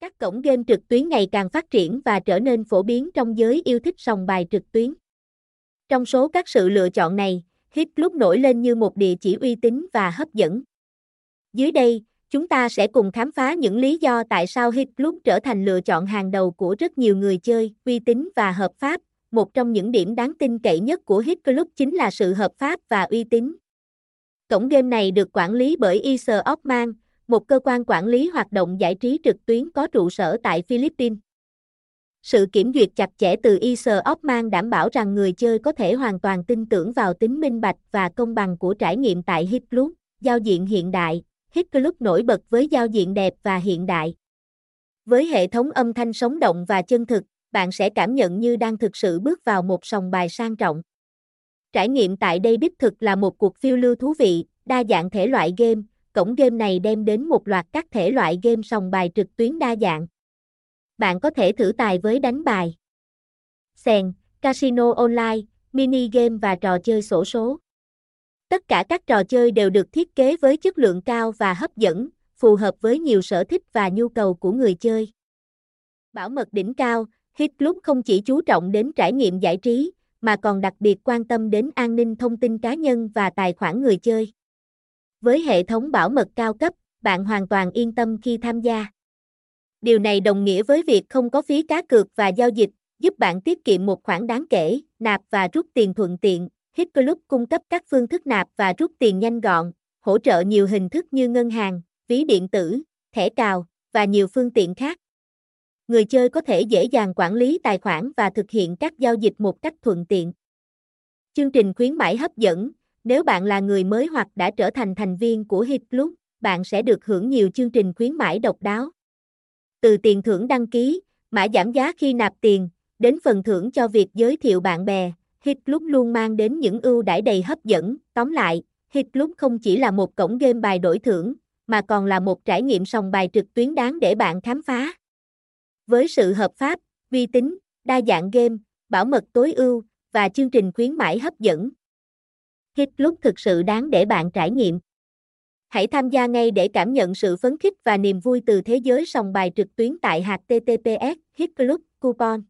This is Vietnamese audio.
Các cổng game trực tuyến ngày càng phát triển và trở nên phổ biến trong giới yêu thích sòng bài trực tuyến. Trong số các sự lựa chọn này, Hit Club nổi lên như một địa chỉ uy tín và hấp dẫn. Dưới đây, chúng ta sẽ cùng khám phá những lý do tại sao Hit Club trở thành lựa chọn hàng đầu của rất nhiều người chơi, uy tín và hợp pháp. Một trong những điểm đáng tin cậy nhất của Hit Club chính là sự hợp pháp và uy tín. Cổng game này được quản lý bởi Isar Ockman, một cơ quan quản lý hoạt động giải trí trực tuyến có trụ sở tại Philippines. Sự kiểm duyệt chặt chẽ từ Isar mang đảm bảo rằng người chơi có thể hoàn toàn tin tưởng vào tính minh bạch và công bằng của trải nghiệm tại Hit Club, giao diện hiện đại. Hit Club nổi bật với giao diện đẹp và hiện đại. Với hệ thống âm thanh sống động và chân thực, bạn sẽ cảm nhận như đang thực sự bước vào một sòng bài sang trọng. Trải nghiệm tại đây đích thực là một cuộc phiêu lưu thú vị, đa dạng thể loại game, cổng game này đem đến một loạt các thể loại game sòng bài trực tuyến đa dạng. Bạn có thể thử tài với đánh bài, sèn, casino online, mini game và trò chơi sổ số. Tất cả các trò chơi đều được thiết kế với chất lượng cao và hấp dẫn, phù hợp với nhiều sở thích và nhu cầu của người chơi. Bảo mật đỉnh cao, Hit Club không chỉ chú trọng đến trải nghiệm giải trí, mà còn đặc biệt quan tâm đến an ninh thông tin cá nhân và tài khoản người chơi. Với hệ thống bảo mật cao cấp, bạn hoàn toàn yên tâm khi tham gia. Điều này đồng nghĩa với việc không có phí cá cược và giao dịch, giúp bạn tiết kiệm một khoản đáng kể, nạp và rút tiền thuận tiện. Hitclub cung cấp các phương thức nạp và rút tiền nhanh gọn, hỗ trợ nhiều hình thức như ngân hàng, ví điện tử, thẻ cào và nhiều phương tiện khác. Người chơi có thể dễ dàng quản lý tài khoản và thực hiện các giao dịch một cách thuận tiện. Chương trình khuyến mãi hấp dẫn, nếu bạn là người mới hoặc đã trở thành thành viên của Hit Club, bạn sẽ được hưởng nhiều chương trình khuyến mãi độc đáo. Từ tiền thưởng đăng ký, mã giảm giá khi nạp tiền, đến phần thưởng cho việc giới thiệu bạn bè, Hit Club luôn mang đến những ưu đãi đầy hấp dẫn. Tóm lại, Hit Club không chỉ là một cổng game bài đổi thưởng, mà còn là một trải nghiệm sòng bài trực tuyến đáng để bạn khám phá. Với sự hợp pháp, uy tín, đa dạng game, bảo mật tối ưu và chương trình khuyến mãi hấp dẫn, Hit Club thực sự đáng để bạn trải nghiệm. Hãy tham gia ngay để cảm nhận sự phấn khích và niềm vui từ thế giới sòng bài trực tuyến tại https://hitclubcoupon. Coupon.